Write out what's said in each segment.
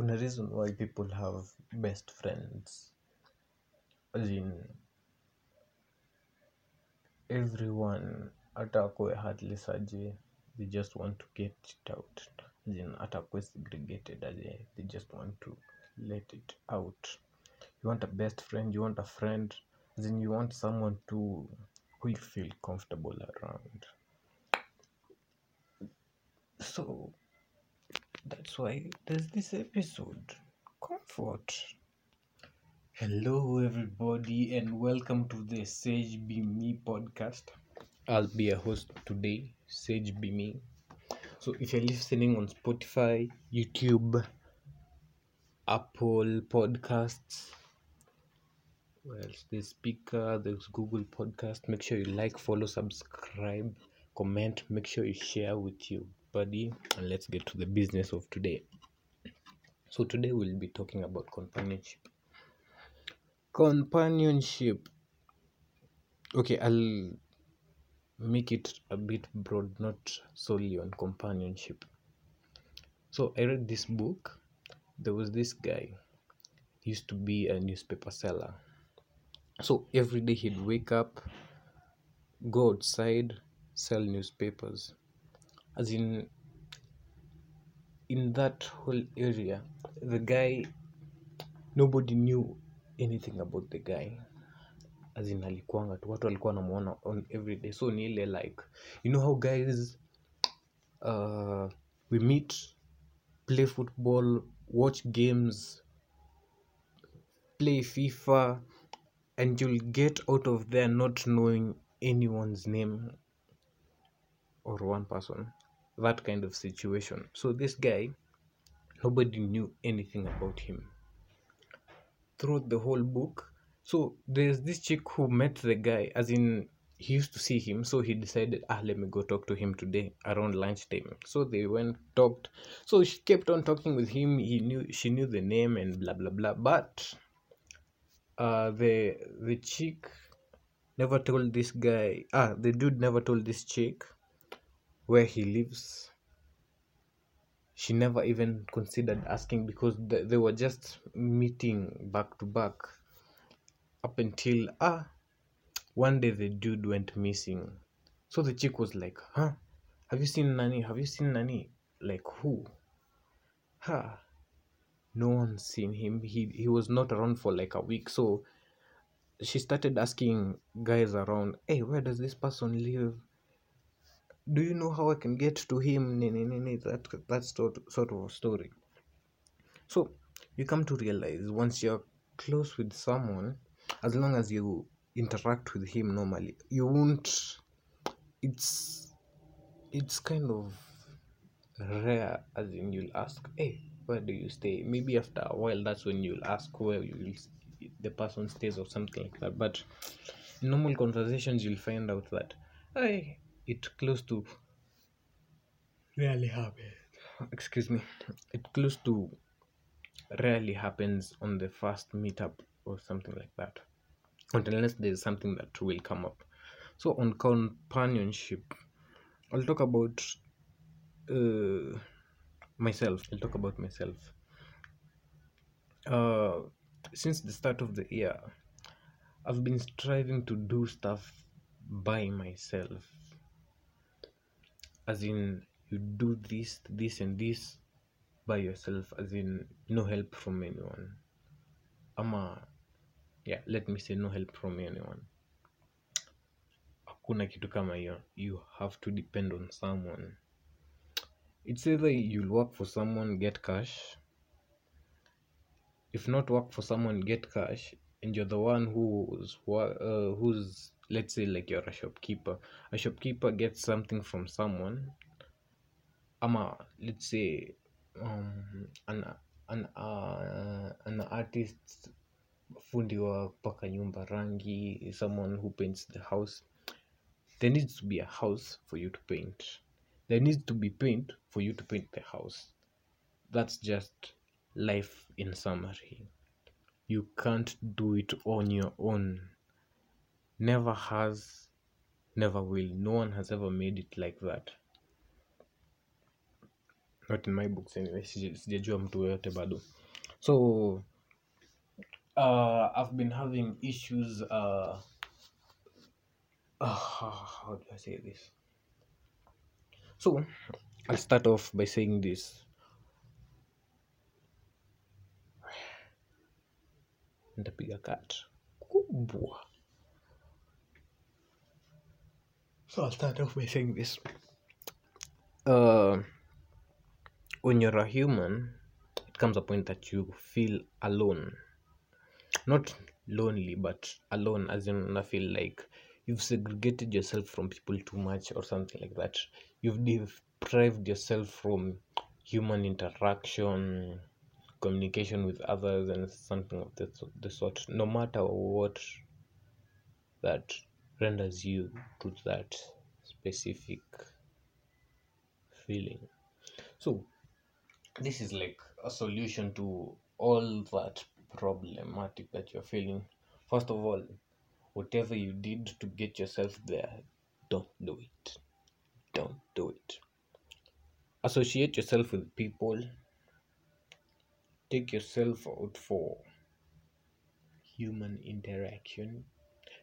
kuna reason why people have best friends. As in everyone hata akuwe heartless they just want to get it out. As in hata akuwe segregated aje they just want to let it out. You want a best friend you want a friend as you want someone to who you feel comfortable around. So that's why there's this episode comfort. Hello everybody and welcome to the sage be me podcast. I'll be a host today sage be me. So if you're listening on spotify youtube apple podcasts else? There's Spreaker there's google podcast make sure you like follow subscribe comment make sure you share with your buddy and let's get to the business of today. So today we'll be talking about companionship. Companionship. Okay i'll make it a bit broad not solely on companionship. So i read this book. There was this guy. He used to be a newspaper seller. So every day he'd wake up go outside sell newspapers as in in that whole area the guy nobody knew anything about the guy. As in alikuanga tu watu walikuwa wanamuona on every day. So ni ile like you know how guys uh, we meet play football watch games play fifa and you'll get out of there not knowing anyone's name or one person that kind of situation. So this guy nobody knew anything about him throughout the whole book. So there's this chick who met the guy as in he used to see him so he decided ah let me go talk to him today around lunchtime. So they went talked. So she kept on talking with him. He knew she knew the name and blah blah blah. But uh the the chick never told this guy ah the dude never told this chick where he lives she never even considered asking because th- they were just meeting back to back up until ah one day the dude went missing. So the chick was like huh? Have you seen nani? Have you seen nani? Like who? Huh no one's seen him. He he was not around for like a week. So she started asking guys around hey where does this person live do you know how i can get to him? That that sort, of story. So you come to realize once you're close with someone as long as you interact with him normally you won't it's it's kind of rare as in you'll ask hey where do you stay? Maybe after a while that's when you'll ask where you the person stays or something like that. But in normal conversations you'll find out that hey it close to rarely happens excuse me. It close to rarely happens on the first meetup or something like that. Unless there's something that will come up. So on companionship i'll talk about uh, myself. I'll talk about myself. Uh, since the start of the year i've been striving to do stuff by myself as in you do this this and this by yourself as in no help from anyone. Ama yeah let me say no help from anyone. Hakuna kitu kama hiyo. You have to depend on someone. It's either you'll work for someone get cash. If not work for someone get cash. And you're the one who's uh, who's let's say like you're a shopkeeper. A shopkeeper gets something from someone ama let's say um, an, an, uh, an artist fundi wa paka nyumba rangi someone who paints the house. There needs to be a house for you to paint. There needs to be paint for you to paint the house. That's just life in summary. You can't do it on your own never has never will. No one has ever made it like that. Not in my books anyway. Sijajua mtu yoyote bado. So uh, i've been having issues uh, uh, how do i say this? So i'll start off by saying this. Nitapiga kat kubwa so i'll start off by saying this. Uh, when you're a human it comes a point that you feel alone. Not lonely but alone as in I feel like you've segregated yourself from people too much or something like that. You've deprived yourself from human interaction communication with others and something of the, the sort no matter what that renders you to that specific feeling. So this is like a solution to all that problematic that you're feeling. First of all whatever you did to get yourself there don't do it. Don't do it. Associate yourself with people. Take yourself out for human interaction.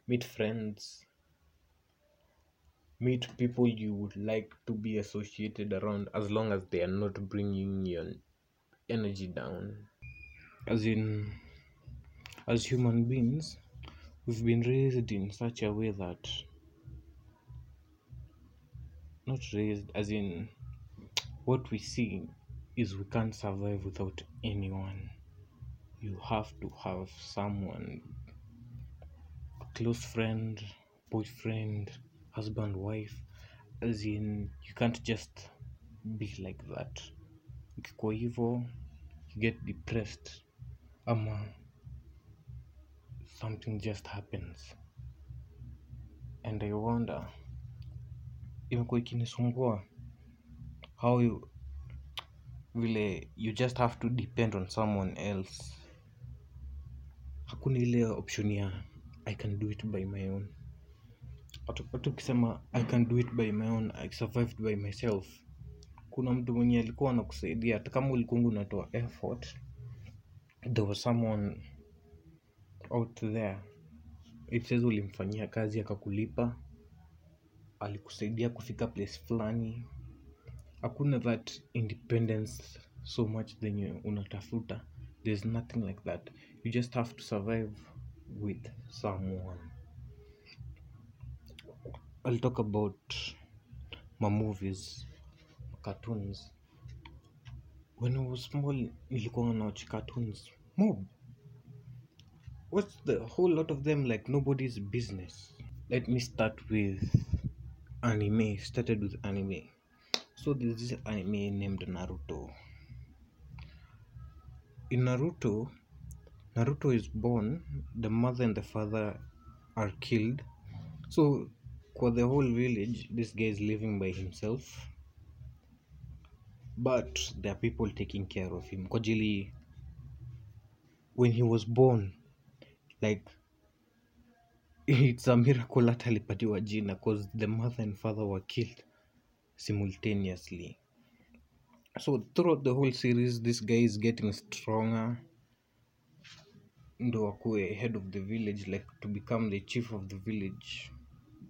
Meet friends meet people you would like to be associated around as long as they are not bringing your energy down. As in as human beings we've been raised in such a way that not raised as in what we see is we can't survive without anyone. You have to have someone close friend boyfriend husband wife as in you can't just be like that. Ukikuwa hivo you get depressed ama something just happens. And i wonder imekuwa ikinisumbua how you, vile you just have to depend on someone else. Hakuna ile option ya i can do it by my own watu ukisema i can do it by my own i survived by myself. Kuna mtu mwenye alikuwa anakusaidia hata kama ulikungu unatoa effort there was someone out there. It says ulimfanyia kazi akakulipa alikusaidia kufika place fulani hakuna that independence so much then unatafuta. There's nothing like that. You just have to survive with someone i'll talk about my movies cartoons. When i was small nilikuwa nawatch cartoons. Mob. What's the whole lot of them? Like nobody's business. Let me start with anime. Started with anime. So this is anime named naruto. In naruto naruto is born. The mother and the father are killed. So for the whole village this guy is living by himself. But there are people taking care of him. Kwa when he was born like it's a miracle hata alipatiwa jina cause the mother and father were killed simultaneously. So throughout the whole series this guy is getting stronger. Ndo akuwe head of the village like to become the chief of the village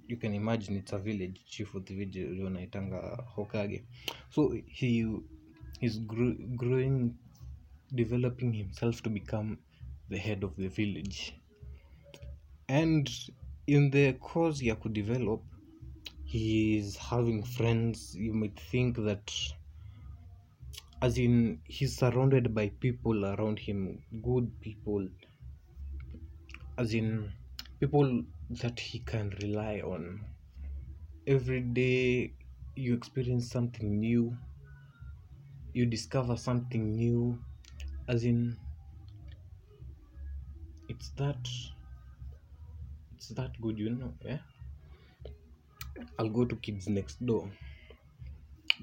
you can imagine it's a village chief of the village wanaitanga hokage. So he is gr growing developing himself to become the head of the village. And in the course ya kudevelop he is having friends. You might think that as in he's surrounded by people around him good people. As in people that he can rely on. Every day you experience something new you discover something new as in it's that it's that good you know yeah? I'll go to kids next door.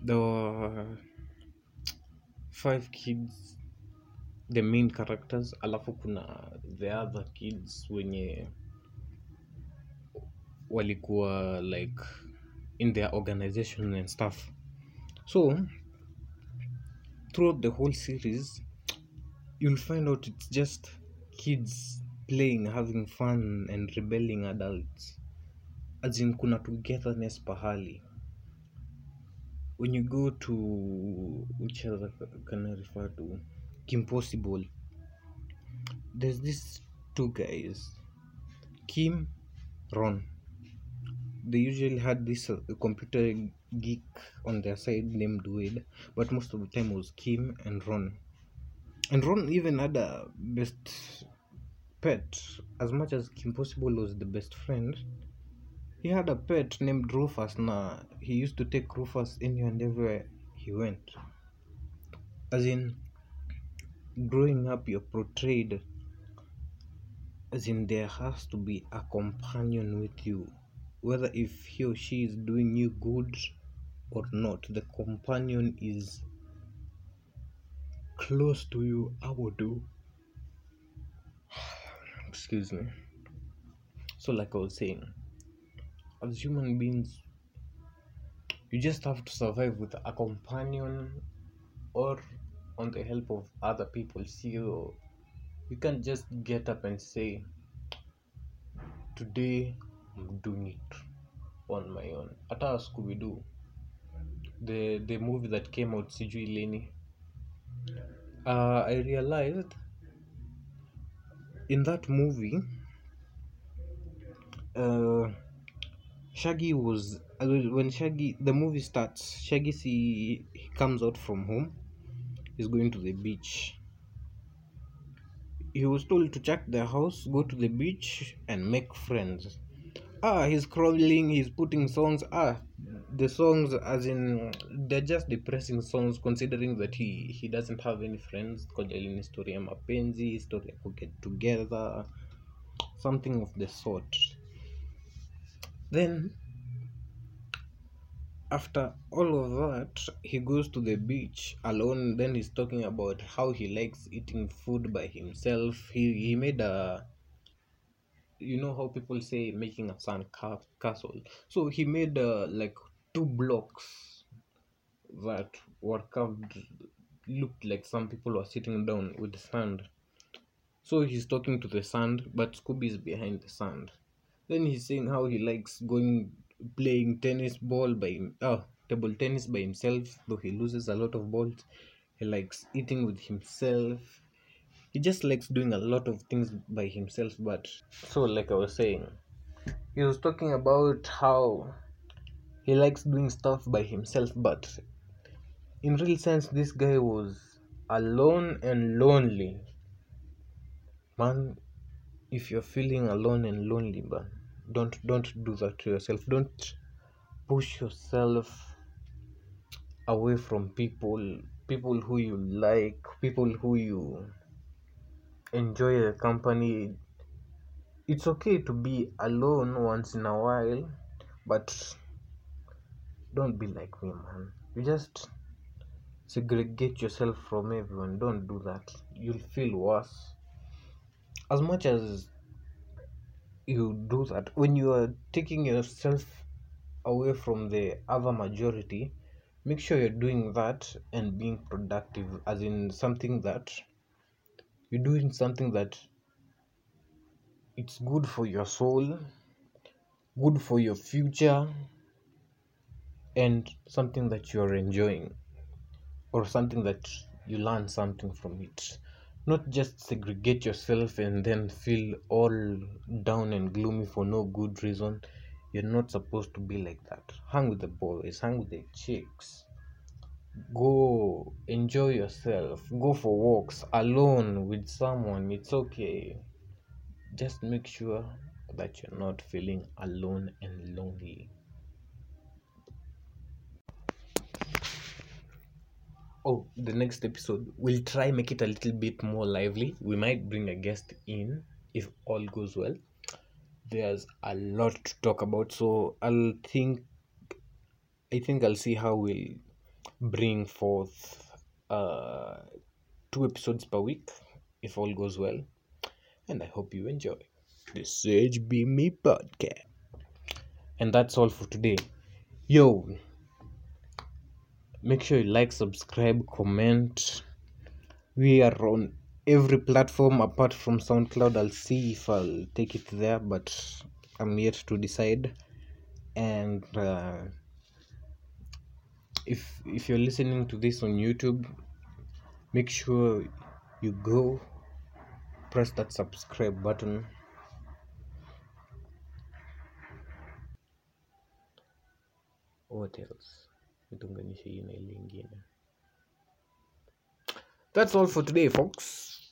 There five kids the main characters alafu kuna the other kids wenye walikuwa like in their organization and stuff. So throughout the whole series you'll find out it's just kids playing having fun and rebelling adults. As in kuna togetherness pahali. When you go to which other can I refer to? Kim Possible. There's these two guys Kim Ron they usually had this uh, computer geek on their side named Wade but most of the time was Kim and Ron. And Ron even had a best pet. As much as Kim Possible was the best friend he had a pet named Rufus. Na he used to take Rufus anywhere and everywhere he went. As in growing up you're portrayed as in there has to be a companion with you whether if he or she is doing you good or not the companion is close to you i would do? Excuse me. So like i was saying as human beings you just have to survive with a companion or on the help of other people. See you you can't just get up and say today i'm doing it on my own. Hata scooby doo the the movie that came out sijui lini. Uh, i realized in that movie uh, shaggy was uh, when shaggy the movie starts shaggy see he comes out from home he's going to the beach. He was told to check the house go to the beach and make friends ah he's crawling he's putting songs. Ah the songs as in they're just depressing songs considering that he he doesn't have any friends. Kojalini story ya mapenzi story ya get together something of the sort. Then after all of that he goes to the beach alone. Then he's talking about how he likes eating food by himself. He he made a you know how people say making a sand ca- castle? So he made uh, like two blocks that were carved looked like some people were sitting down with sand. So he's talking to the sand but scooby is behind the sand. Then he's saying how he likes going playing tennis ball by oh table tennis by himself though he loses a lot of balls. He likes eating with himself he just likes doing a lot of things by himself but so like i was saying he was talking about how he likes doing stuff by himself but in real sense this guy was alone and lonely. Man if you're feeling alone and lonely man don't don't do that to yourself. Don't push yourself away from people people who you like people who you enjoy the company it's okay to be alone once in a while but don't be like me man. You just segregate yourself from everyone. Don't do that. You'll feel worse. As much as you do that when you are taking yourself away from the other majority make sure you're doing that and being productive as in something that you're doing something that it's good for your soul good for your future and something that you're enjoying or something that you learn something from it. Not just segregate yourself and then feel all down and gloomy for no good reason. You're not supposed to be like that. Hang with the boys hang with the chicks go enjoy yourself. Go for walks alone with someone. It's okay. Just make sure that you're not feeling alone and lonely. Oh the next episode. We'll try make it a little bit more lively. We might bring a guest in if all goes well. There's a lot to talk about so i'll think i think i'll see how we'll bring forth uh two episodes per week if all goes well. And i hope you enjoy. The sage be me podcast. And that's all for today. Yo make sure you like subscribe comment. We are on every platform apart from soundcloud. I'll see if i'll take it there but i'm yet to decide. And uh, if if you're listening to this on youtube make sure you go press that subscribe button. What else? That's all for today folks